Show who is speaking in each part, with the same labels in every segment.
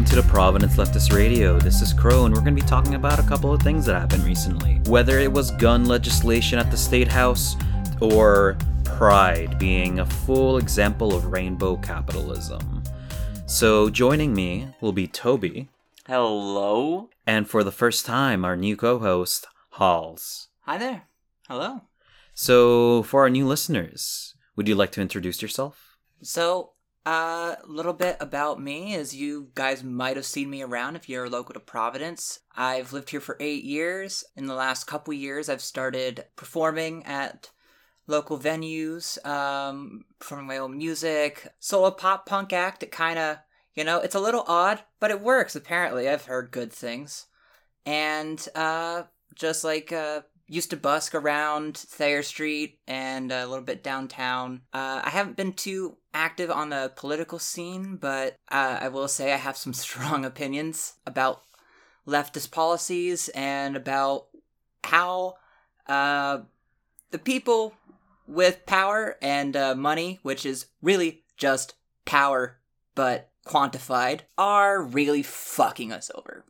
Speaker 1: Welcome to the Providence Leftist Radio. This is Crow, and we're going to be talking about a couple of things that happened recently. Whether it was gun legislation at the State House or Pride being a full example of rainbow capitalism. So, joining me will be Toby,
Speaker 2: Hello.
Speaker 1: and for the first time, our new co host, Halls.
Speaker 2: Hi there. Hello.
Speaker 1: So, for our new listeners, would you like to introduce yourself?
Speaker 2: So, a little bit about me, as you guys might have seen me around if you're local to Providence. I've lived here for eight years. In the last couple years, I've started performing at local venues, um, performing my own music, solo pop punk act. It kind of, you know, it's a little odd, but it works. Apparently, I've heard good things, and uh, just like uh, used to busk around Thayer Street and a little bit downtown. Uh, I haven't been too active on the political scene, but uh, I will say I have some strong opinions about leftist policies and about how uh, the people with power and uh, money, which is really just power but quantified, are really fucking us over.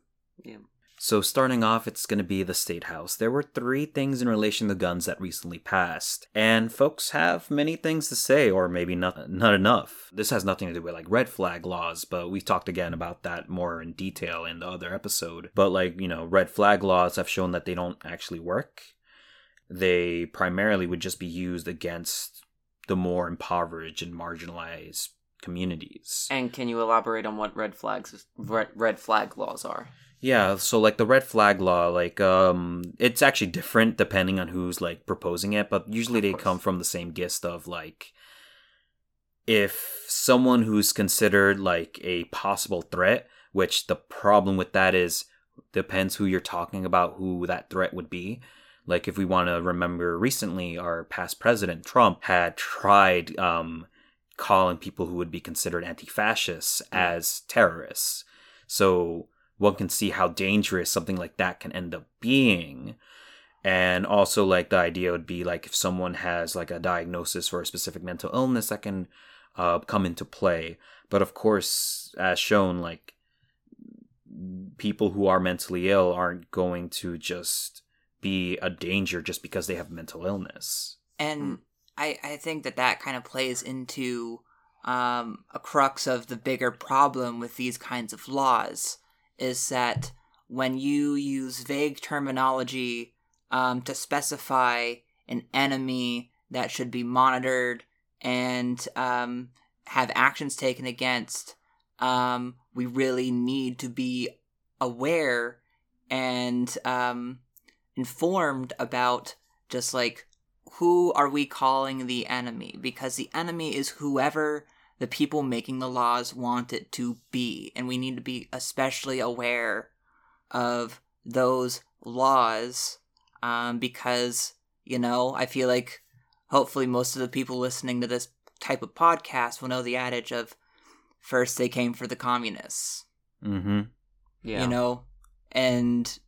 Speaker 1: So, starting off, it's going to be the State House. There were three things in relation to guns that recently passed, and folks have many things to say, or maybe not, not enough. This has nothing to do with like red flag laws, but we talked again about that more in detail in the other episode. But, like, you know, red flag laws have shown that they don't actually work. They primarily would just be used against the more impoverished and marginalized communities.
Speaker 3: And can you elaborate on what red flags red, red flag laws are?
Speaker 1: Yeah, so like the red flag law, like um it's actually different depending on who's like proposing it, but usually they come from the same gist of like if someone who's considered like a possible threat, which the problem with that is depends who you're talking about who that threat would be. Like if we want to remember recently our past president Trump had tried um calling people who would be considered anti-fascists as terrorists. So one can see how dangerous something like that can end up being. And also, like, the idea would be like if someone has like a diagnosis for a specific mental illness that can uh, come into play. But of course, as shown, like, people who are mentally ill aren't going to just be a danger just because they have mental illness.
Speaker 2: and I I think that that kind of plays into um, a crux of the bigger problem with these kinds of laws is that when you use vague terminology um, to specify an enemy that should be monitored and um, have actions taken against, um, we really need to be aware and um, informed about just like who are we calling the enemy? Because the enemy is whoever the people making the laws want it to be. And we need to be especially aware of those laws um, because, you know, I feel like hopefully most of the people listening to this type of podcast will know the adage of first they came for the communists
Speaker 1: Mm-hmm.
Speaker 3: Yeah.
Speaker 2: you know and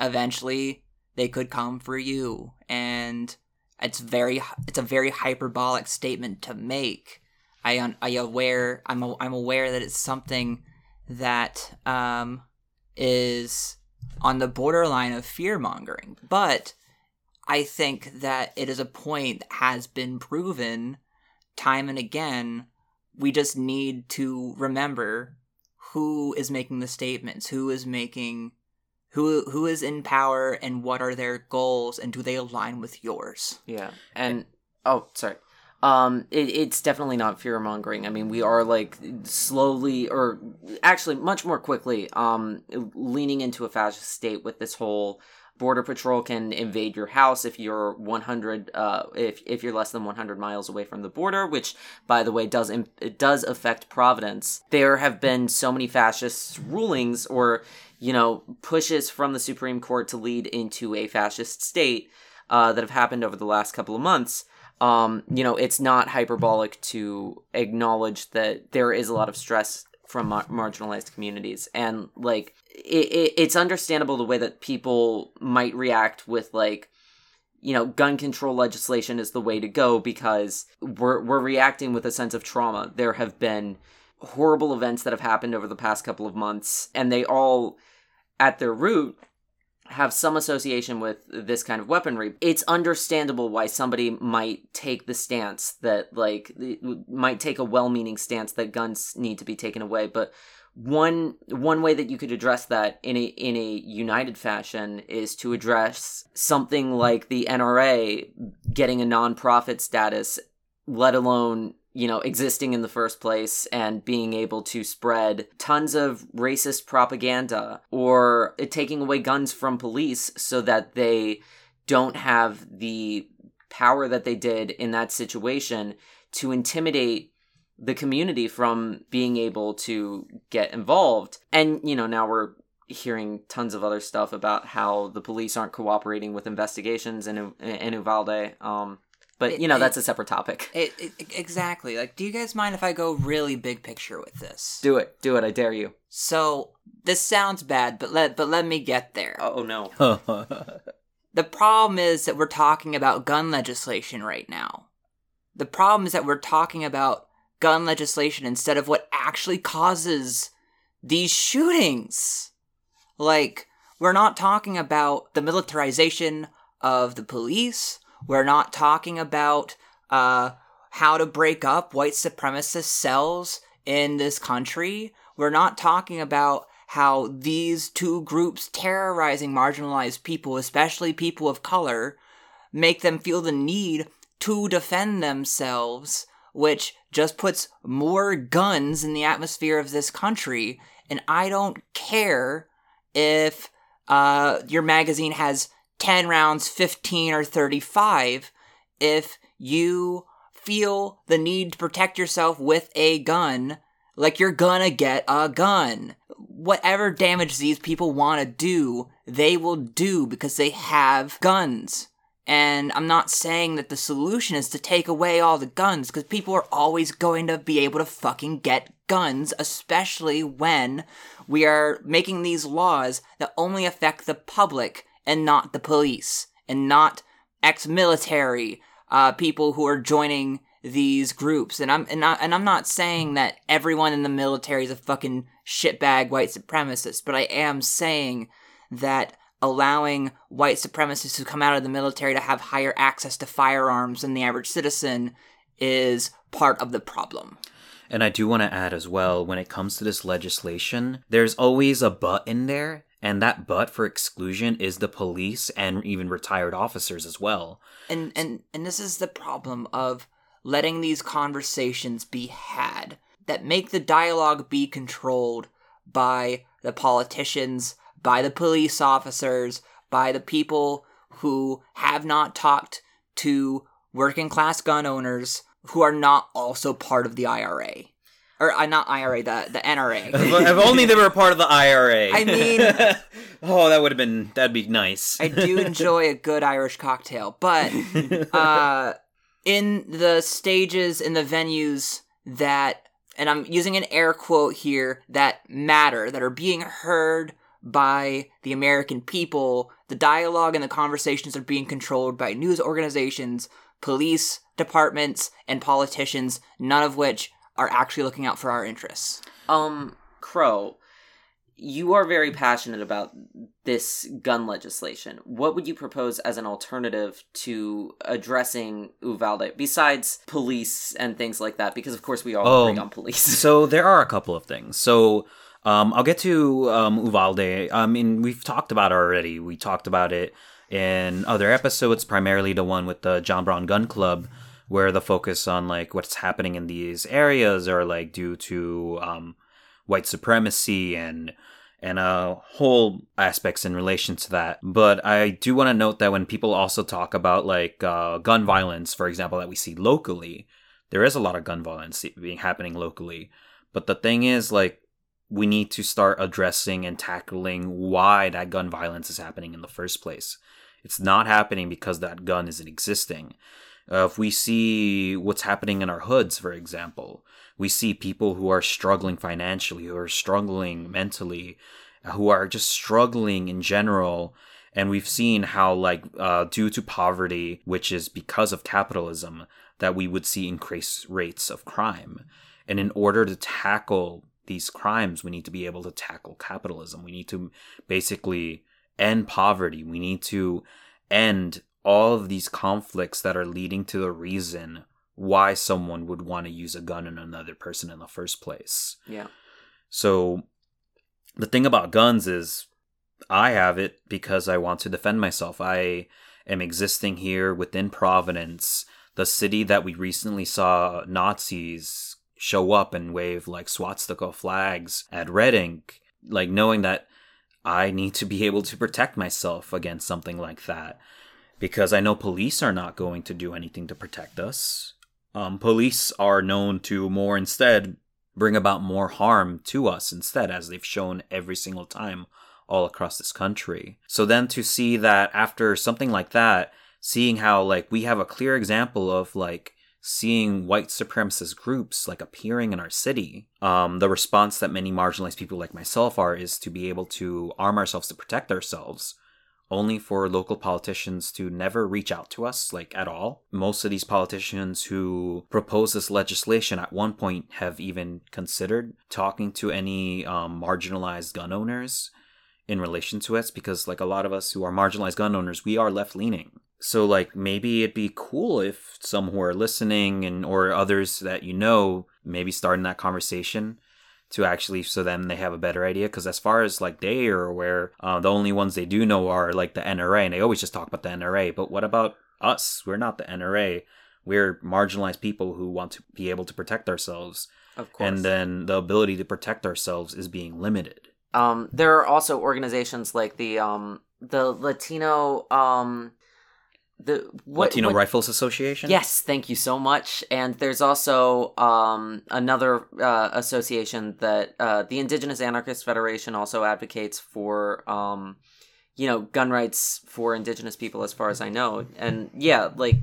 Speaker 2: eventually they could come for you and it's very it's a very hyperbolic statement to make i i aware i'm i'm aware that it's something that um is on the borderline of fear mongering but i think that it is a point that has been proven time and again we just need to remember who is making the statements, who is making who who is in power and what are their goals and do they align with yours?
Speaker 3: Yeah. And oh, sorry. Um, it, it's definitely not fear mongering. I mean, we are like slowly, or actually much more quickly, um, leaning into a fascist state with this whole border patrol can invade your house if you're 100, uh, if if you're less than 100 miles away from the border. Which, by the way, does it does affect Providence. There have been so many fascist rulings, or you know, pushes from the Supreme Court to lead into a fascist state uh, that have happened over the last couple of months um, you know, it's not hyperbolic to acknowledge that there is a lot of stress from mar- marginalized communities, and like it, it, it's understandable the way that people might react with like, you know, gun control legislation is the way to go because we're we're reacting with a sense of trauma. There have been horrible events that have happened over the past couple of months, and they all, at their root, have some association with this kind of weaponry. It's understandable why somebody might take the stance that, like, might take a well meaning stance that guns need to be taken away, but one one way that you could address that in a in a united fashion is to address something like the NRA getting a nonprofit status, let alone you know existing in the first place and being able to spread tons of racist propaganda or taking away guns from police so that they don't have the power that they did in that situation to intimidate the community from being able to get involved. And, you know, now we're hearing tons of other stuff about how the police aren't cooperating with investigations in, in Uvalde. Um, but, you know, it, that's a separate topic.
Speaker 2: It, it, exactly. Like, do you guys mind if I go really big picture with this?
Speaker 3: Do it. Do it. I dare you.
Speaker 2: So, this sounds bad, but let, but let me get there.
Speaker 3: Oh, no.
Speaker 2: the problem is that we're talking about gun legislation right now. The problem is that we're talking about gun legislation instead of what actually causes these shootings. Like, we're not talking about the militarization of the police. We're not talking about uh, how to break up white supremacist cells in this country. We're not talking about how these two groups terrorizing marginalized people, especially people of color, make them feel the need to defend themselves which just puts more guns in the atmosphere of this country. And I don't care if uh, your magazine has 10 rounds, 15 or 35. If you feel the need to protect yourself with a gun, like you're gonna get a gun. Whatever damage these people want to do, they will do because they have guns. And I'm not saying that the solution is to take away all the guns, because people are always going to be able to fucking get guns, especially when we are making these laws that only affect the public and not the police, and not ex military uh, people who are joining these groups. And I'm and, I, and I'm not saying that everyone in the military is a fucking shitbag white supremacist, but I am saying that allowing white supremacists who come out of the military to have higher access to firearms than the average citizen is part of the problem.
Speaker 1: And I do want to add as well when it comes to this legislation, there's always a but in there. And that but for exclusion is the police and even retired officers as well.
Speaker 2: And and and this is the problem of letting these conversations be had that make the dialogue be controlled by the politicians, by the police officers, by the people who have not talked to working class gun owners who are not also part of the IRA. Or uh, not IRA, the the NRA.
Speaker 1: if only they were a part of the IRA.
Speaker 2: I mean,
Speaker 1: oh, that would have been that'd be nice.
Speaker 2: I do enjoy a good Irish cocktail, but uh, in the stages in the venues that, and I'm using an air quote here, that matter, that are being heard by the American people. The dialogue and the conversations are being controlled by news organizations, police departments, and politicians, none of which are actually looking out for our interests.
Speaker 3: Um, Crow, you are very passionate about this gun legislation. What would you propose as an alternative to addressing Uvalde besides police and things like that? Because of course we all oh, agree on police.
Speaker 1: so there are a couple of things. So um, I'll get to um, Uvalde. I mean, we've talked about it already. We talked about it in other episodes, primarily the one with the John Brown Gun Club, where the focus on like what's happening in these areas are like due to um, white supremacy and and uh, whole aspects in relation to that. But I do want to note that when people also talk about like uh, gun violence, for example, that we see locally, there is a lot of gun violence being happening locally. But the thing is, like we need to start addressing and tackling why that gun violence is happening in the first place. It's not happening because that gun isn't existing. Uh, if we see what's happening in our hoods, for example, we see people who are struggling financially, who are struggling mentally, uh, who are just struggling in general. And we've seen how, like, uh, due to poverty, which is because of capitalism, that we would see increased rates of crime. And in order to tackle these crimes, we need to be able to tackle capitalism. We need to basically end poverty. We need to end all of these conflicts that are leading to the reason why someone would want to use a gun on another person in the first place.
Speaker 3: Yeah.
Speaker 1: So the thing about guns is I have it because I want to defend myself. I am existing here within Providence, the city that we recently saw Nazis show up and wave like swastika flags at Red Ink, like knowing that I need to be able to protect myself against something like that. Because I know police are not going to do anything to protect us. Um, police are known to more instead bring about more harm to us instead, as they've shown every single time all across this country. So then to see that after something like that, seeing how like we have a clear example of like seeing white supremacist groups like appearing in our city um, the response that many marginalized people like myself are is to be able to arm ourselves to protect ourselves only for local politicians to never reach out to us like at all. Most of these politicians who propose this legislation at one point have even considered talking to any um, marginalized gun owners in relation to us because like a lot of us who are marginalized gun owners we are left leaning so like maybe it'd be cool if some who are listening and or others that you know maybe starting that conversation to actually so then they have a better idea because as far as like they are aware uh, the only ones they do know are like the nra and they always just talk about the nra but what about us? We're not the nra we're marginalized people who want to be able to protect ourselves.
Speaker 3: Of course.
Speaker 1: and then the ability to protect ourselves is being limited.
Speaker 3: Um, there are also organizations like the um the Latino um the what,
Speaker 1: latino
Speaker 3: what-
Speaker 1: rifles association
Speaker 3: Yes, thank you so much. And there's also um, another uh, association that uh, the Indigenous Anarchist Federation also advocates for, um, you know, gun rights for Indigenous people, as far as I know. And yeah, like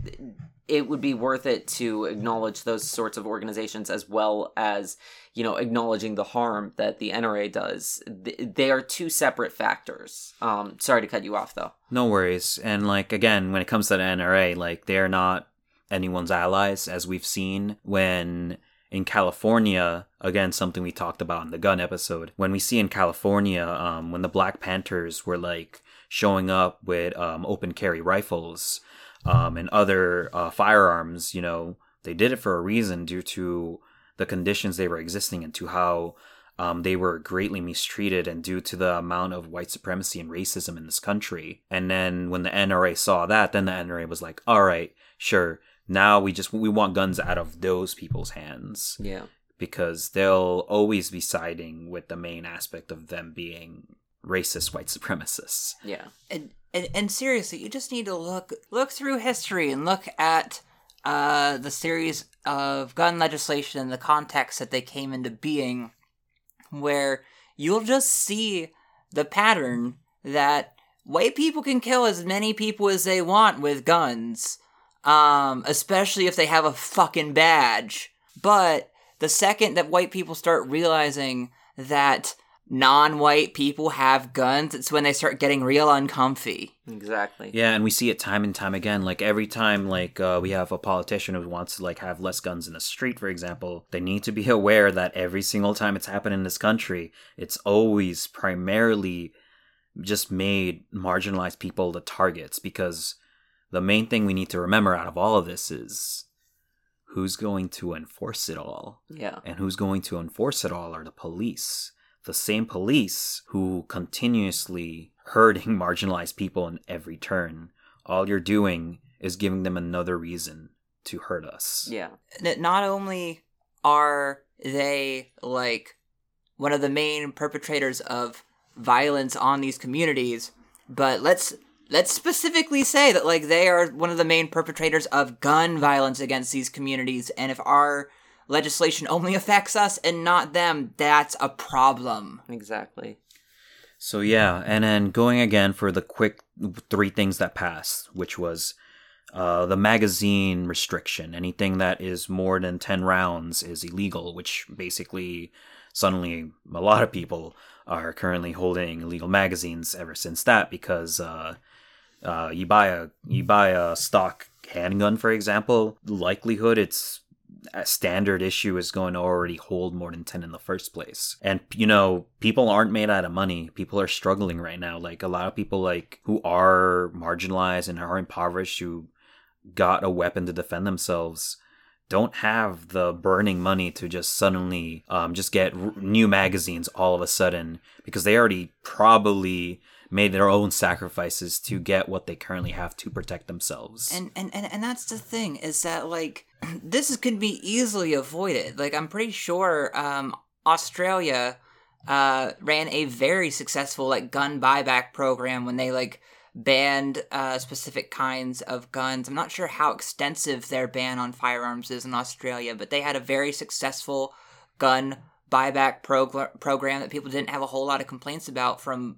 Speaker 3: it would be worth it to acknowledge those sorts of organizations as well as, you know, acknowledging the harm that the NRA does. They are two separate factors. Um, sorry to cut you off, though.
Speaker 1: No worries. And like again, when it comes to the NRA, like they're not anyone's allies, as we've seen when in California, again, something we talked about in the gun episode. When we see in California, um, when the Black Panthers were like showing up with um, open carry rifles um, and other uh, firearms, you know, they did it for a reason due to the conditions they were existing and to how um, they were greatly mistreated and due to the amount of white supremacy and racism in this country. And then when the NRA saw that, then the NRA was like, all right, sure. Now we just we want guns out of those people's hands
Speaker 3: Yeah.
Speaker 1: because they'll always be siding with the main aspect of them being racist white supremacists.
Speaker 3: Yeah.
Speaker 2: and, and and seriously, you just need to look look through history and look at uh, the series of gun legislation and the context that they came into being, where you'll just see the pattern that white people can kill as many people as they want with guns, um, especially if they have a fucking badge. But the second that white people start realizing that non-white people have guns, it's when they start getting real uncomfy.
Speaker 3: Exactly.
Speaker 1: Yeah, and we see it time and time again. Like every time, like uh, we have a politician who wants to like have less guns in the street, for example, they need to be aware that every single time it's happened in this country, it's always primarily just made marginalized people the targets. Because the main thing we need to remember out of all of this is who's going to enforce it all,
Speaker 3: Yeah.
Speaker 1: and who's going to enforce it all are the police. The same police who continuously hurting marginalized people in every turn. All you're doing is giving them another reason to hurt us.
Speaker 3: Yeah.
Speaker 2: Not only are they like one of the main perpetrators of violence on these communities, but let's let's specifically say that like they are one of the main perpetrators of gun violence against these communities and if our legislation only affects us and not them that's a problem
Speaker 3: Exactly.
Speaker 1: So yeah, and then going again for the quick three things that passed, which was uh, the magazine restriction. Anything that is more than ten rounds is illegal, which basically suddenly a lot of people are currently holding illegal magazines ever since that because uh, uh, you buy a you buy a stock handgun, for example, likelihood it's a standard issue is going to already hold more than 10 in the first place. And, you know, people aren't made out of money. People are struggling right now. Like, a lot of people, like, who are marginalized and are impoverished, who got a weapon to defend themselves, don't have the burning money to just suddenly um, just get r- new magazines all of a sudden because they already probably made their own sacrifices to get what they currently have to protect themselves.
Speaker 2: And and and, and that's the thing is that like this could be easily avoided. Like I'm pretty sure um, Australia uh, ran a very successful like gun buyback program when they like banned uh, specific kinds of guns. I'm not sure how extensive their ban on firearms is in Australia, but they had a very successful gun buyback prog- program that people didn't have a whole lot of complaints about from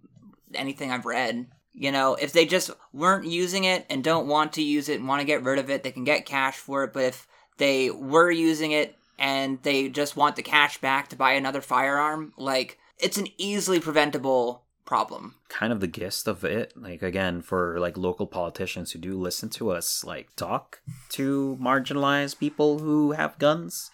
Speaker 2: anything I've read. You know, if they just weren't using it and don't want to use it and want to get rid of it, they can get cash for it. But if they were using it and they just want the cash back to buy another firearm, like, it's an easily preventable problem.
Speaker 1: kind of the gist of it like again for like local politicians who do listen to us like talk to marginalized people who have guns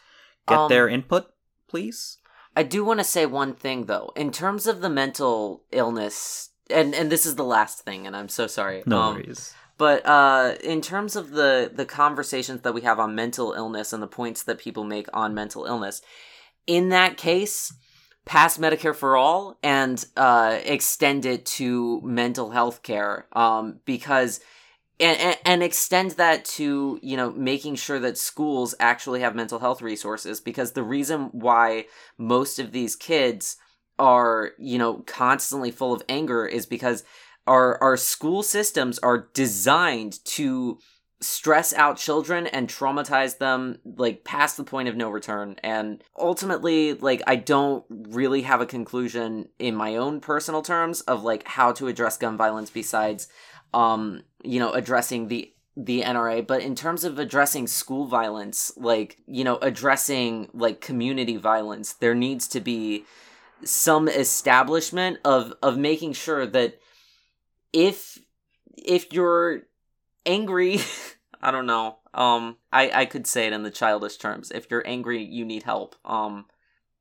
Speaker 1: get
Speaker 3: Um,
Speaker 1: their input please
Speaker 3: I do want to say one thing though, in terms of the mental illness, and and this is the last thing, and I'm so sorry.
Speaker 1: no
Speaker 3: Um,
Speaker 1: worries
Speaker 3: But uh, in terms of the the conversations that we have on mental illness and the points that people make on mental illness, in that case, pass Medicare for all and uh, extend it to mental health care um, because. And, and, extend that to you know making sure that schools actually have mental health resources because the reason why most of these kids are you know constantly full of anger is because our our school systems are designed to stress out children and traumatize them like past the point of no return. And ultimately like I don't really have a conclusion in my own personal terms of like how to address gun violence besides um you know addressing the the NRA, but in terms of addressing school violence, like, you know, addressing like community violence, there needs to be some establishment of of making sure that if if you're angry, I don't know. Um I I could say it in the childish terms. If you're angry, you need help. Um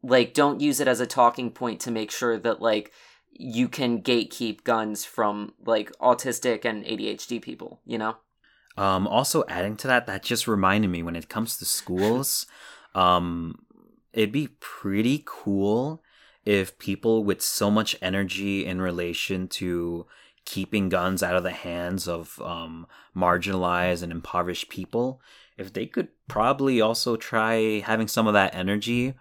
Speaker 3: like don't use it as a talking point to make sure that like you can gatekeep guns from like autistic and ADHD people, you know?
Speaker 1: Um, also adding to that, that just reminded me when it comes to schools, um, it'd be pretty cool if people with so much energy in relation to keeping guns out of the hands of um, marginalized and impoverished people, if they could probably also try having some of that energy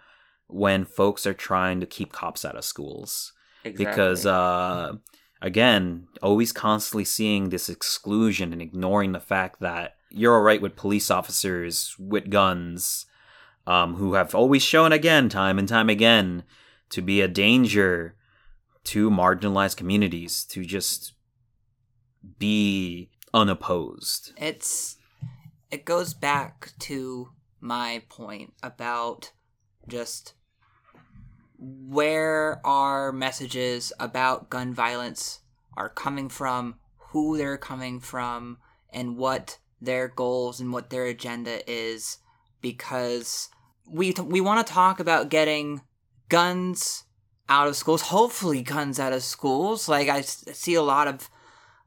Speaker 1: when folks are trying to keep cops out of schools. Because uh again always constantly seeing this exclusion and ignoring the fact that you're all right with police officers with guns um who have always shown again time and time again to be a danger to marginalized communities to just be unopposed
Speaker 2: It's it goes back to my point about just where our messages about gun violence are coming from, who they're coming from, and what their goals and what their agenda is because we we want to talk about getting guns out of schools, hopefully guns out of schools. Like I see a lot of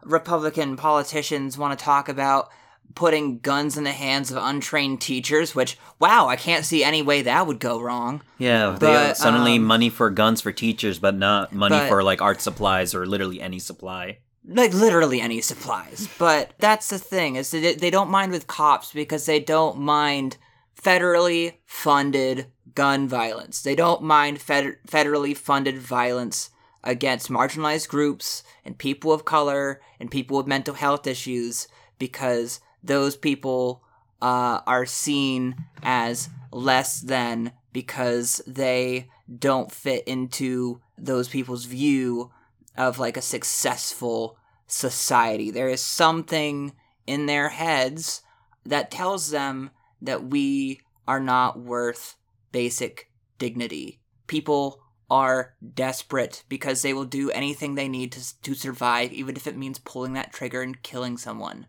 Speaker 2: Republican politicians want to talk about putting guns in the hands of untrained teachers, which, wow, I can't see any way that would go wrong.
Speaker 1: yeah they
Speaker 2: But,
Speaker 1: suddenly
Speaker 2: um,
Speaker 1: money for guns for teachers but not money
Speaker 2: but-
Speaker 1: for like art supplies or literally any supply
Speaker 2: Like, literally any supplies. But that's the thing, is that they don't mind with cops because they don't mind federally funded gun violence. They don't mind fed- federally funded violence against marginalized groups and people of color and people with mental health issues because those people uh, are seen as less than because they don't fit into those people's view of like a successful society. There is something in their heads that tells them that we are not worth basic dignity. People are desperate because they will do anything they need to, to survive, even if it means pulling that trigger and killing someone.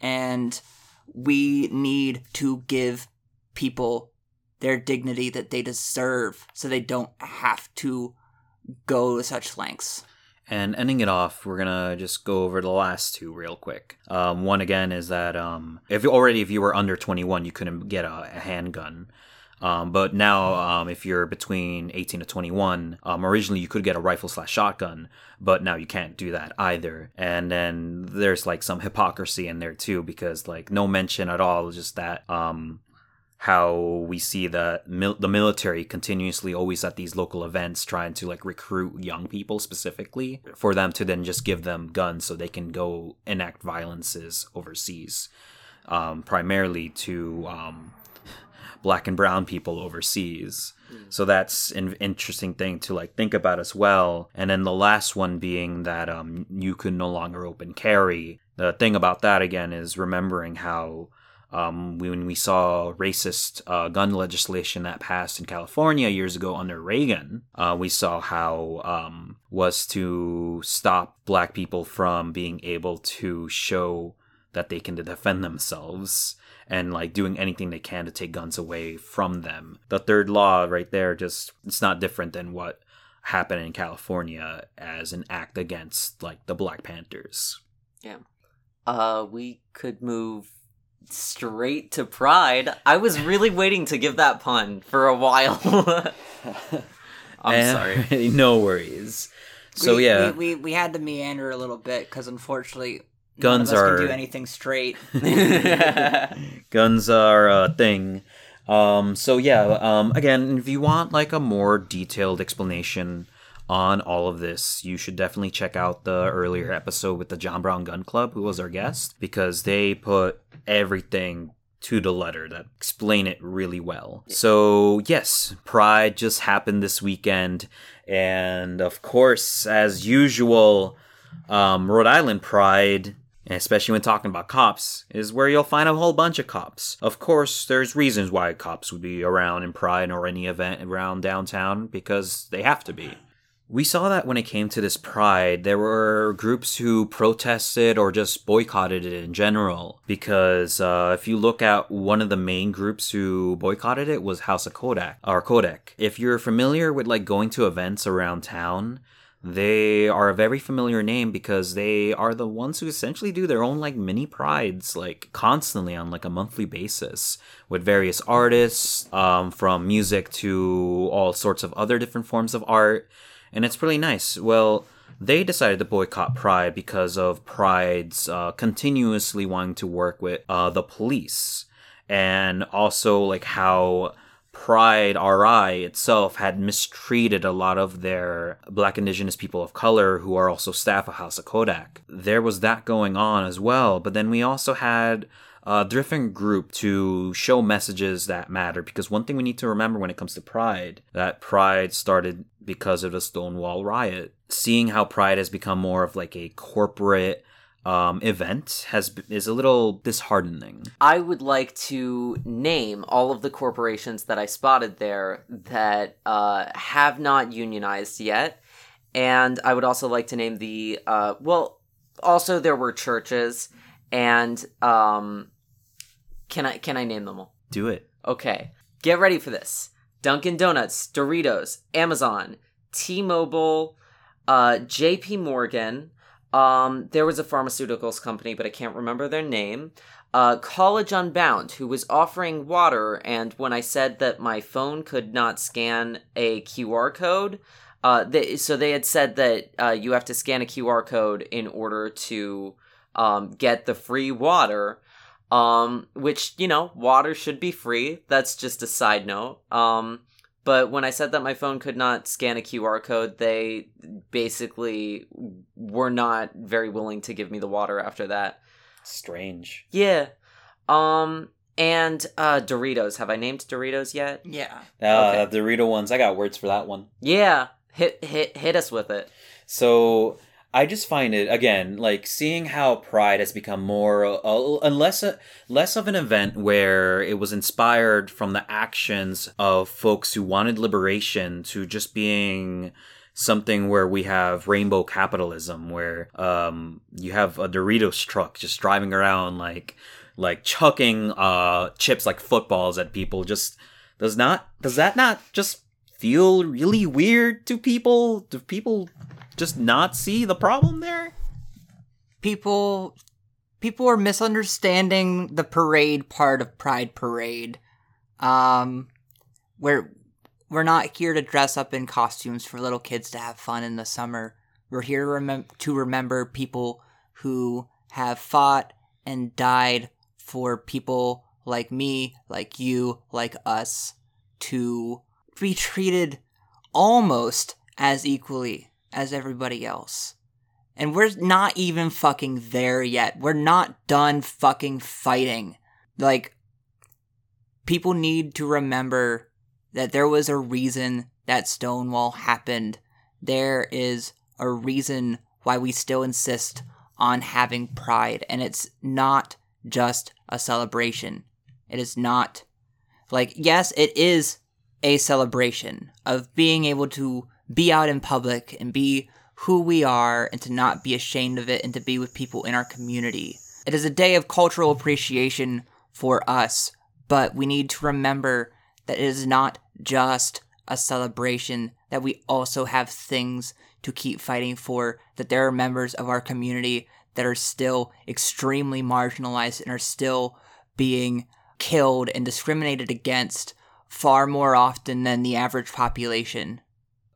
Speaker 2: And we need to give people their dignity that they deserve so they don't have to go to such lengths.
Speaker 1: And ending it off, we're gonna just go over the last two real quick. Um, one again is that um, if already if you were under 21, you couldn't get a, a handgun. Um, but now, um, if you're between 18 to 21, um, originally you could get a rifle slash shotgun, but now you can't do that either. And then there's like some hypocrisy in there too, because like no mention at all, just that um, how we see the mil- the military continuously always at these local events trying to like recruit young people specifically for them to then just give them guns so they can go enact violences overseas, um, primarily to um, black and brown people overseas. So that's an interesting thing to like think about as well. And then the last one being that um, you can no longer open carry. The thing about that again is remembering how um, when we saw racist uh, gun legislation that passed in California years ago under Reagan, uh, we saw how um, was to stop black people from being able to show that they can defend themselves and like doing anything they can to take guns away from them. The third law right there just it's not different than what happened in California as an act against like the Black Panthers.
Speaker 3: Yeah. Uh we could move straight to Pride. I was really waiting to give that pun for a while. I'm
Speaker 1: And-
Speaker 3: sorry.
Speaker 1: no worries. So
Speaker 2: we,
Speaker 1: yeah,
Speaker 2: we, we, we had to meander a little bit because unfortunately
Speaker 1: Guns
Speaker 2: none of us
Speaker 1: are-
Speaker 2: can do anything straight.
Speaker 1: guns are a thing. Um, so yeah, um, again, if you want like a more detailed explanation on all of this, you should definitely check out the earlier episode with the John Brown Gun Club, who was our guest, because they put everything to the letter that explain it really well. So yes, Pride just happened this weekend, and of course, as usual, um, Rhode Island Pride, and especially when talking about cops, is where you'll find a whole bunch of cops. Of course, there's reasons why cops would be around in Pride or any event around downtown because they have to be. We saw that when it came to this pride, there were groups who protested or just boycotted it in general. Because uh, if you look at one of the main groups who boycotted it was House of Kodak or Kodak. If you're familiar with like going to events around town, they are a very familiar name because they are the ones who essentially do their own like mini prides like constantly on like a monthly basis with various artists um, from music to all sorts of other different forms of art and it's really nice. Well, they decided to boycott Pride because of Pride's uh, continuously wanting to work with uh, the police, and also like how Pride RI itself had mistreated a lot of their Black Indigenous people of color who are also staff of House of Kodak. There was that going on as well, but then we also had a different group to show messages that matter because one thing we need to remember when it comes to pride that pride started because of the stonewall riot seeing how pride has become more of like a corporate um, event has is a little disheartening
Speaker 3: I would like to name all of the corporations that I spotted there that uh, have not unionized yet. And I would also like to name the, uh, well, also there were churches and, um, can I, can I name them all?
Speaker 1: do it
Speaker 3: Okay, get ready for this. Dunkin' Donuts, Doritos, Amazon, T-Mobile, uh, J.P. Morgan. Um, there was a pharmaceuticals company, but I can't remember their name. Uh, College Unbound, who was offering water, and when I said that my phone could not scan a QR code, uh, they, so they had said that uh, you have to scan a QR code in order to um, get the free water um which you know water should be free that's just a side note um but when i said that my phone could not scan a qr code they basically were not very willing to give me the water after that.
Speaker 1: Strange.
Speaker 3: Yeah. Um and uh doritos. Have i named doritos yet?
Speaker 2: Yeah.
Speaker 1: uh,
Speaker 3: Okay.
Speaker 1: the dorito ones. I got words for that one.
Speaker 3: Yeah. Hit hit hit us with it.
Speaker 1: So I just find it again like seeing how Pride has become more uh, unless a, less of an event where it was inspired from the actions of folks who wanted liberation to just being something where we have rainbow capitalism where um you have a Doritos truck just driving around like like chucking uh chips like footballs at people just does not does that not just feel really weird to people? Do people just not see the problem there?
Speaker 2: People people are misunderstanding the parade part of Pride Parade. Um we're we're not here to dress up in costumes for little kids to have fun in the summer. We're here to, to remember people who have fought and died for people like me, like you, like us to be treated almost as equally as everybody else. And we're not even fucking there yet. We're not done fucking fighting. Like, people need to remember that there was a reason that Stonewall happened. There is a reason why we still insist on having pride. And it's not just a celebration. It is not like, yes, it is a celebration of being able to be out in public and be who we are and to not be ashamed of it and to be with people in our community. It is a day of cultural appreciation for us, but we need to remember that it is not just a celebration, that we also have things to keep fighting for, that there are members of our community that are still extremely marginalized and are still being killed and discriminated against far more often than the average population.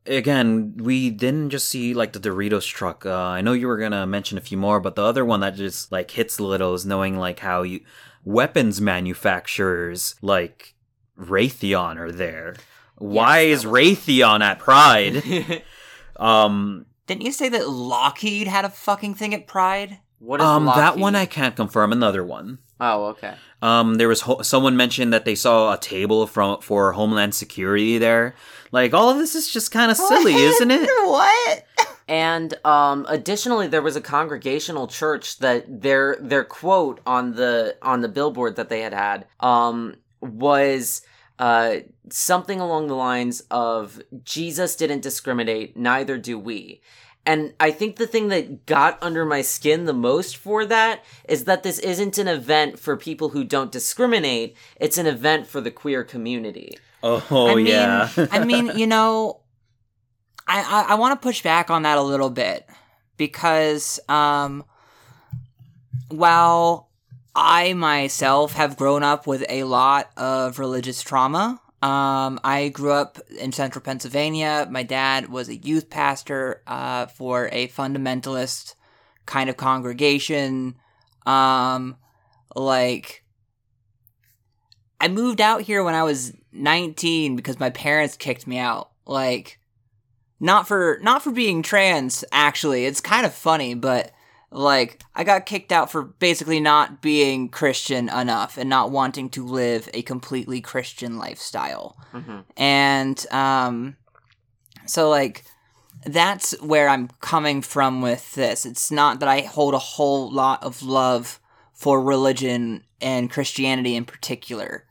Speaker 1: Again, we didn't just see like the Doritos truck. Uh, I know you were gonna mention a few more, but the other one that just like hits a little is knowing like how you weapons manufacturers like Raytheon are there. Why
Speaker 3: Yes,
Speaker 1: is Raytheon at Pride? um,
Speaker 2: Didn't you say that Lockheed had a fucking thing at Pride?
Speaker 3: what is
Speaker 1: um, that one I can't confirm. Another one.
Speaker 3: Oh, okay.
Speaker 1: Um, there was ho- someone mentioned that they saw a table from for Homeland Security there. Like all of this is just kind of silly, isn't it?
Speaker 2: What?
Speaker 3: And um, additionally, there was a congregational church that their their quote on the on the billboard that they had had um, was uh, something along the lines of Jesus didn't discriminate, neither do we. And I think the thing that got under my skin the most for that is that this isn't an event for people who don't discriminate. It's an event for the queer community.
Speaker 1: Oh
Speaker 2: I mean,
Speaker 1: yeah.
Speaker 2: I mean, you know, I I, I want to push back on that a little bit because um, while I myself have grown up with a lot of religious trauma. Um, I grew up in central Pennsylvania. My dad was a youth pastor uh, for a fundamentalist kind of congregation. Um, like, I moved out here when I was 19 because my parents kicked me out. Like, not for not for being trans. Actually, it's kind of funny, but like I got kicked out for basically not being Christian enough and not wanting to live a completely Christian lifestyle.
Speaker 3: hmm
Speaker 2: And um so like that's where I'm coming from with this. It's not that I hold a whole lot of love for religion and Christianity in particular.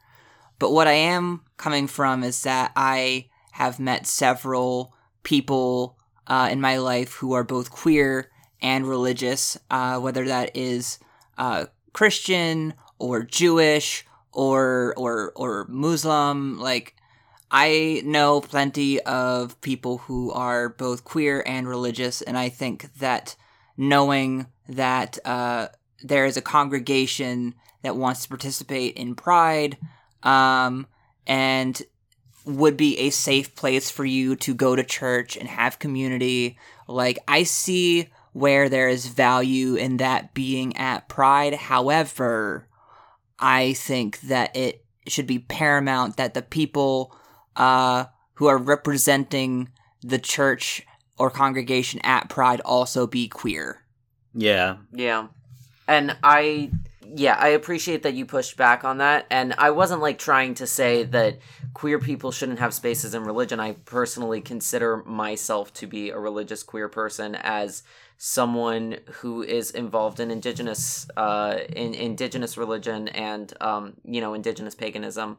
Speaker 2: But what I am coming from is that I have met several people uh, in my life who are both queer and religious, uh, whether that is uh, Christian or Jewish or or or Muslim. Like I know plenty of people who are both queer and religious, and I think that knowing that uh, there is a congregation that wants to participate in Pride, um, and would be a safe place for you to go to church and have community. Like I see where there is value in that being at Pride. However, I think that it should be paramount that the people uh, who are representing the church or congregation at Pride also be queer.
Speaker 1: yeah.
Speaker 3: Yeah. And I yeah, I appreciate that you pushed back on that. And I wasn't like trying to say that queer people shouldn't have spaces in religion. I personally consider myself to be a religious queer person as someone who is involved in indigenous uh in indigenous religion and um you know indigenous paganism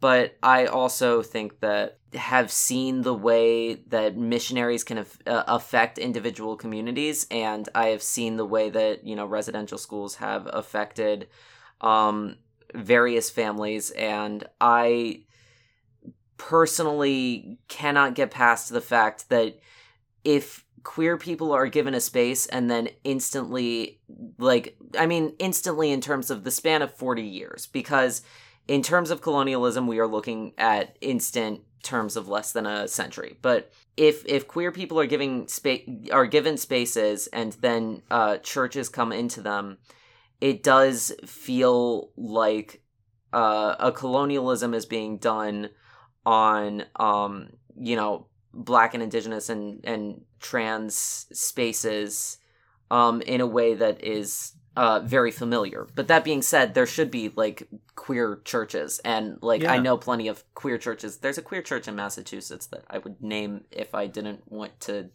Speaker 3: but I also think that have seen the way that missionaries can af- uh, affect individual communities, and I have seen the way that you know residential schools have affected um, various families, and I personally cannot get past the fact that if queer people are given a space and then instantly like i mean instantly in terms of the span of 40 years because in terms of colonialism we are looking at instant terms of less than a century. But if if queer people are giving space are given spaces and then uh churches come into them it does feel like uh, a colonialism is being done on um you know black and indigenous and and trans spaces um in a way that is uh very familiar. But that being said there should be like queer churches. And like i know plenty of queer churches. There's a queer church in massachusetts that i would name if i didn't want to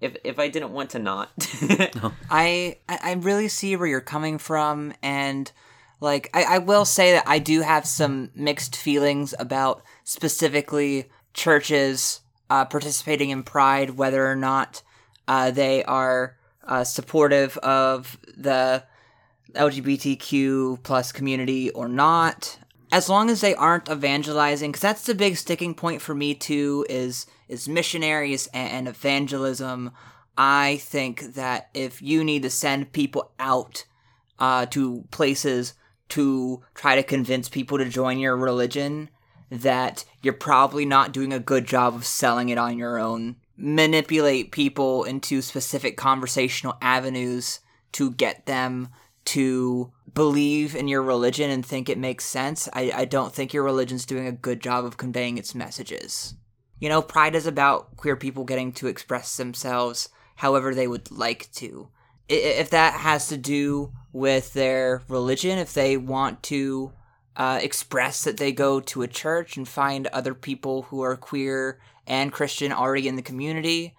Speaker 3: if if i didn't want to not.
Speaker 2: I I I really see where you're coming from, and like I, I will say that I do have some mixed feelings about specifically churches uh, participating in Pride, whether or not uh, they are uh, supportive of the LGBTQ plus community or not. As long as they aren't evangelizing, because that's the big sticking point for me too. Is is missionaries and, and evangelism. I think that if you need to send people out uh, to places to try to convince people to join your religion, that you're probably not doing a good job of selling it on your own. Manipulate people into specific conversational avenues to get them to believe in your religion and think it makes sense. I, I don't think your religion's doing a good job of conveying its messages. You know, Pride is about queer people getting to express themselves however they would like to. If that has to do with their religion, if they want to uh, express that they go to a church and find other people who are queer and Christian already in the community,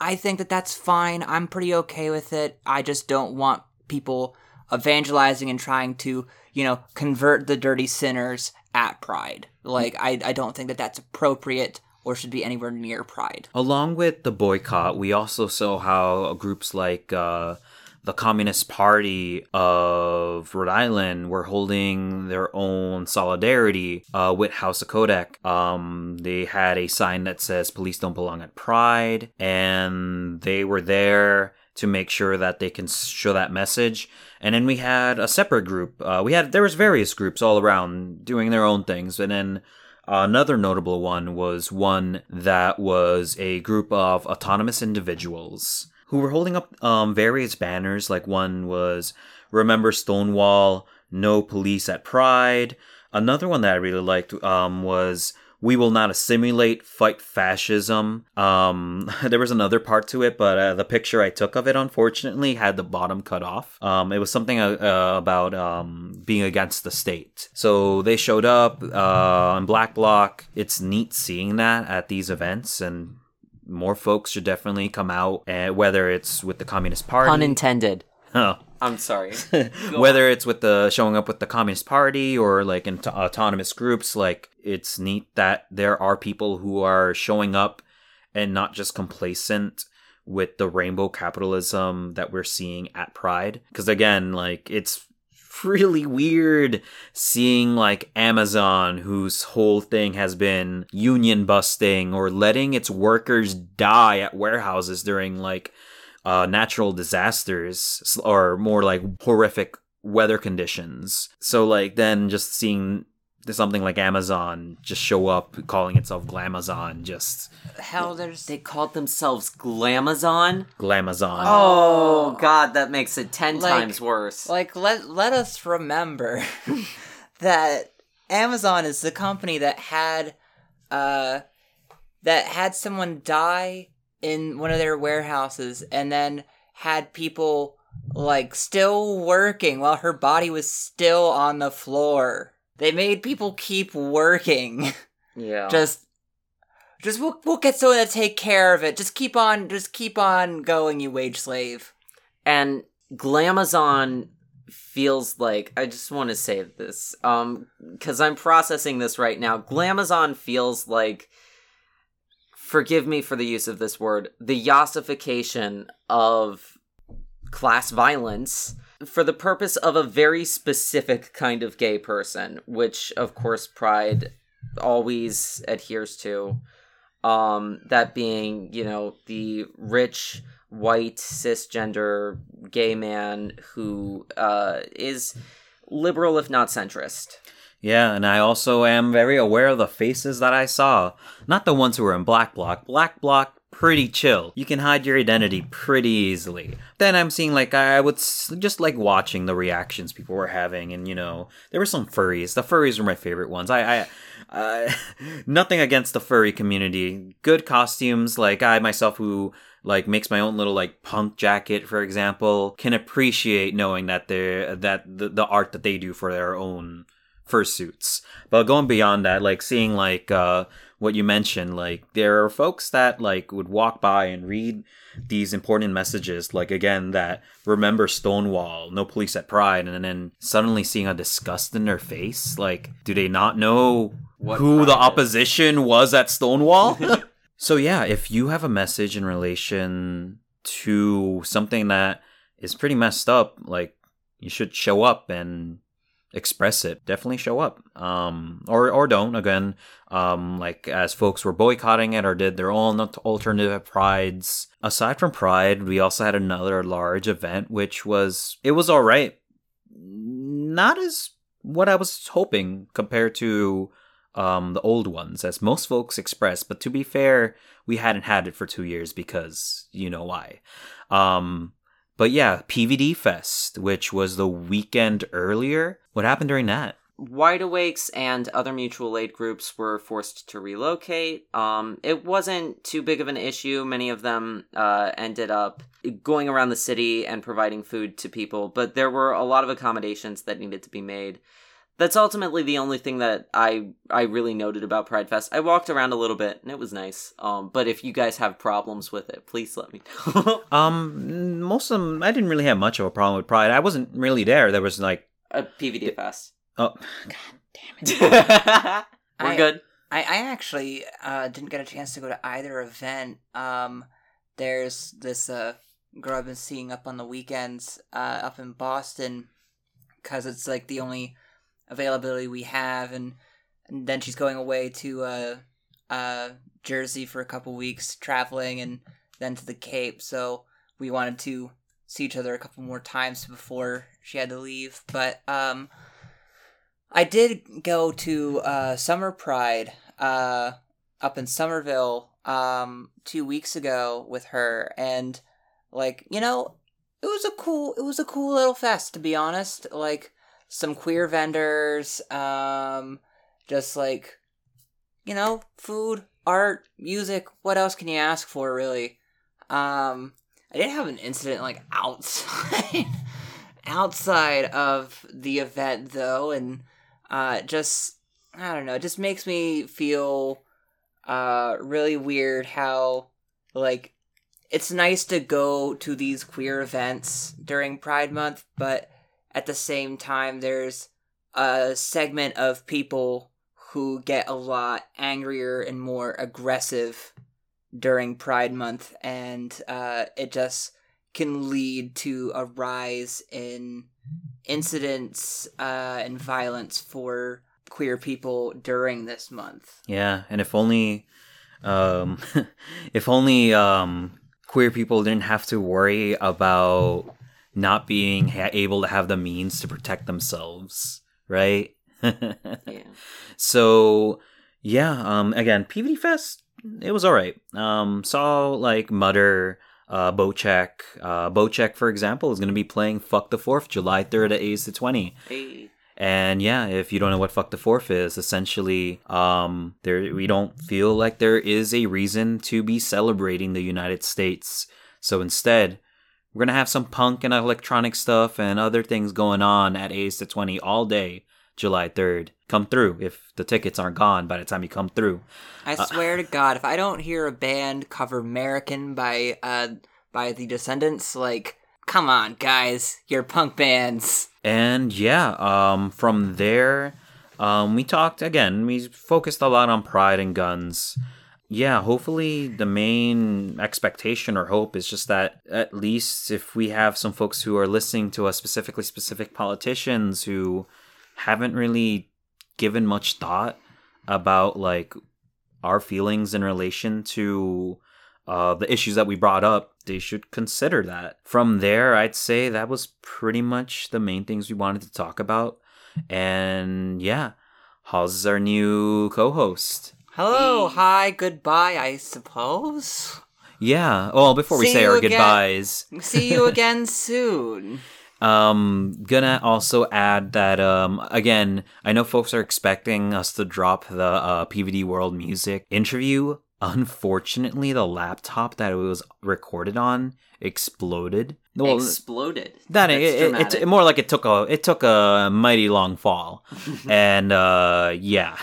Speaker 2: I think that that's fine. I'm pretty okay with it. I just don't want people evangelizing and trying to, you know, convert the dirty sinners at Pride. Like, I, I don't think that that's appropriate or should be anywhere near Pride.
Speaker 1: Along with the boycott, we also saw how groups like uh, the Communist Party of Rhode Island were holding their own solidarity uh, with House of Kodak. Um, they had a sign that says "Police don't belong at Pride," and they were there to make sure that they can show that message. And then we had a separate group. Uh, we had there was various groups all around doing their own things, and then Another notable one was one that was a group of autonomous individuals who were holding up um, various banners. Like one was "Remember Stonewall," "No Police at Pride." Another one that I really liked um, was "We will not assimilate, fight fascism." Um, there was another part to it, but uh, the picture I took of it, unfortunately, had the bottom cut off. Um, it was something uh, uh, about um, being against the state. So they showed up uh, on Black Bloc. It's neat seeing that at these events, and more folks should definitely come out. Uh, whether it's with the Communist Party,
Speaker 3: pun intended
Speaker 1: Huh.
Speaker 3: i'm sorry
Speaker 1: whether it's with the showing up with the communist party or like in autonomous groups like it's neat that there are people who are showing up and not just complacent with the rainbow capitalism that we're seeing at pride because again like it's really weird seeing like amazon whose whole thing has been union busting or letting its workers die at warehouses during like uh, natural disasters or more like horrific weather conditions. So like then just seeing something like Amazon just show up calling itself Glamazon, just
Speaker 2: Hell, there's
Speaker 3: they called themselves glamazon
Speaker 1: Glamazon.
Speaker 3: oh god that makes it 10
Speaker 2: Like-
Speaker 3: times worse
Speaker 2: like let let us remember that Amazon is the company that had uh that had someone die in one of their warehouses and then had people like still working while her body was still on the floor. They made people keep working.
Speaker 3: yeah
Speaker 2: just just we'll, we'll get someone to take care of it. Just keep on just keep on going, you wage slave.
Speaker 3: and glamazon feels like i just want to say this um because i'm processing this right now glamazon feels like forgive me for the use of this word the yassification of class violence for the purpose of a very specific kind of gay person, which of course Pride always adheres to. Um, that being, you know, the rich white cisgender gay man who uh, is liberal if not centrist.
Speaker 1: Yeah, and I also am very aware of the faces that I saw. Not the ones who were in Black Bloc. Black Bloc, pretty chill. You can hide your identity pretty easily. Then I'm seeing, like, I would just like watching the reactions people were having, and, you know, there were some furries. The furries were my favorite ones. I, I, nothing against the furry community. Good costumes. Like, I myself, who like makes my own little like punk jacket for example can appreciate knowing that they're that the, the art that they do for their own fursuits but going beyond that like seeing like uh what you mentioned like there are folks that like would walk by and read these important messages. Like again that remember stonewall no police at pride and then suddenly seeing a disgust in their face. Like do they not know
Speaker 3: What
Speaker 1: who the
Speaker 3: Pride is.
Speaker 1: opposition was at stonewall? So yeah, if you have a message in relation to something that is pretty messed up, like you should show up and express it. Definitely show up. Um or or don't again. Um like as folks were boycotting it or did their own alternative prides. Aside from Pride, we also had another large event which was it was all right. Not as what I was hoping compared to um, the old ones, as most folks express. But to be fair, we hadn't had it for two years because you know why. But yeah, PVD Fest, which was the weekend earlier. What happened during that?
Speaker 3: Wide Awakes and other mutual aid groups were forced to relocate. Um, it wasn't too big of an issue. Many of them uh, ended up going around the city and providing food to people, but there were a lot of accommodations that needed to be made. That's ultimately the only thing that I I really noted about Pride Fest. I walked around a little bit and it was nice. Um, but if you guys have problems with it, please let me know.
Speaker 1: Um, most of them, I didn't really have much of a problem with Pride. I wasn't really there. There was like,
Speaker 3: A PVD Fest.
Speaker 1: oh,
Speaker 3: We're
Speaker 2: I-
Speaker 3: good.
Speaker 2: I, I actually uh, didn't get a chance to go to either event. Um, there's this uh, girl I've been seeing up on the weekends uh, up in Boston because it's like the only availability we have, and, and then she's going away to uh, uh, Jersey for a couple weeks traveling, and then to the Cape. So we wanted to see each other a couple more times before she had to leave. But um, I did go to uh, Summer Pride uh, up in Somerville um, two weeks ago with her, and like you know, it was a cool it was a cool little fest to be honest. Like some queer vendors, um, just like you know, food, art, music. What else can you ask for, really? Um, I did have an incident like outside, outside of the event though, and uh, just I don't know, it just makes me feel uh really weird how like it's nice to go to these queer events during Pride Month, but at the same time there's a segment of people who get a lot angrier and more aggressive during Pride Month, and uh, it just can lead to a rise in incidents uh, and violence for queer people during this month.
Speaker 1: Yeah, and if only, um, if only um, queer people didn't have to worry about not being ha- able to have the means to protect themselves, right?
Speaker 3: Yeah.
Speaker 1: So yeah, um, again, PVD Fest, it was all right. Um, saw like Mutter, uh, Bocek, uh, Bocek, for example, is going to be playing Fuck the Fourth, July third at AS220.
Speaker 3: Hey.
Speaker 1: And yeah, if you don't know what fuck the fourth is, essentially, um, there we don't feel like there is a reason to be celebrating the United States. So instead, we're gonna have some punk and electronic stuff and other things going on at AS220 all day, July third. Come through if the tickets aren't gone by the time you come through.
Speaker 2: I swear to God, if I don't hear a band cover "American" by uh by the Descendents, like, come on, guys, you're punk bands.
Speaker 1: And yeah, um, from there, um, we talked again. We focused a lot on pride and guns. Yeah, hopefully the main expectation or hope is just that at least if we have some folks who are listening to us, specifically specific politicians who haven't really given much thought about like our feelings in relation to uh, the issues that we brought up, they should consider that. From there, I'd say that was pretty much the main things we wanted to talk about. And yeah, how's our new co host?
Speaker 2: Hello, hi, goodbye, I suppose.
Speaker 1: Yeah. Well, before we
Speaker 2: See
Speaker 1: say
Speaker 2: you
Speaker 1: our
Speaker 2: again.
Speaker 1: goodbyes,
Speaker 2: See you again soon.
Speaker 1: um, gonna also add that um, again, I know folks are expecting us to drop the uh, PVD World Music interview. Unfortunately, the laptop that it was recorded on exploded. Well,
Speaker 3: Exploded.
Speaker 1: that
Speaker 3: That's
Speaker 1: it, it,
Speaker 3: dramatic.
Speaker 1: it more like it took a it took a mighty long fall, and uh, yeah,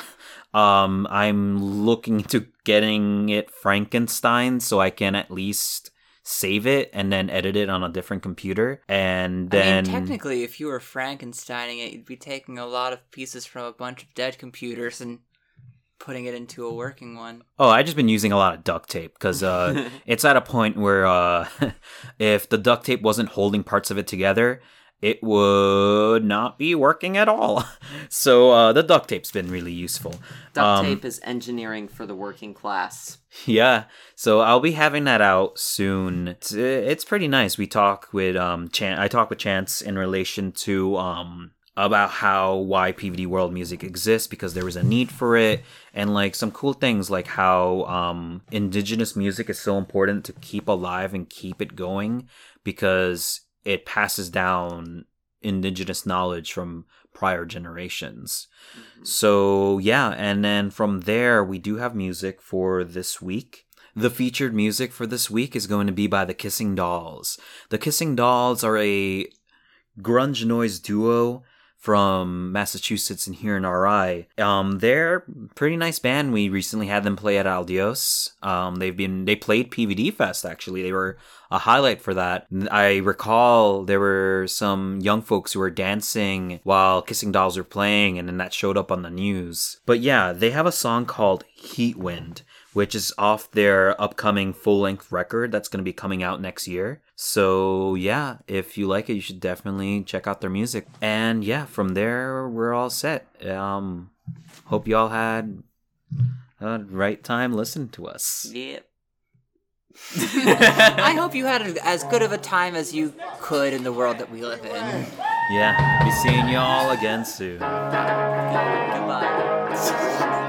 Speaker 1: um, I'm looking to getting it Frankenstein so I can at least save it and then edit it on a different computer, and then
Speaker 2: I mean, technically, if you were Frankensteining it, you'd be taking a lot of pieces from a bunch of dead computers and putting it into a working one.
Speaker 1: Oh, I just been using a lot of duct tape because uh, it's at a point where uh, if the duct tape wasn't holding parts of it together, it would not be working at all. So uh, the duct tape's been really useful.
Speaker 3: Duct
Speaker 1: Um,
Speaker 3: tape is engineering for the working class.
Speaker 1: Yeah, so I'll be having that out soon. It's, it's pretty nice. We talk with um, Chan. I talk with Chance in relation to um about how why PVD World Music exists because there was a need for it, and like some cool things like how um indigenous music is so important to keep alive and keep it going because it passes down indigenous knowledge from prior generations. Mm-hmm. So, yeah, and then from there, we do have music for this week. The featured music for this week is going to be by the Kissing Dolls. The Kissing Dolls are a grunge noise duo from Massachusetts and here in RI. Um, they're pretty nice band. We recently had them play at Aldios. Um, they've been they played PVD Fest actually. They were a highlight for that. I recall there were some young folks who were dancing while Kissing Dolls were playing, and then that showed up on the news. But yeah, they have a song called Heat Wind, which is off their upcoming full length record that's going to be coming out next year. So yeah, if you like it, you should definitely check out their music. And yeah, from there, we're all set. Um, hope y'all had a right time listening to us.
Speaker 3: Yep.
Speaker 2: I hope you had as good of a time as you could in the world that we live in.
Speaker 1: Yeah, be seeing y'all again soon.
Speaker 3: Goodbye.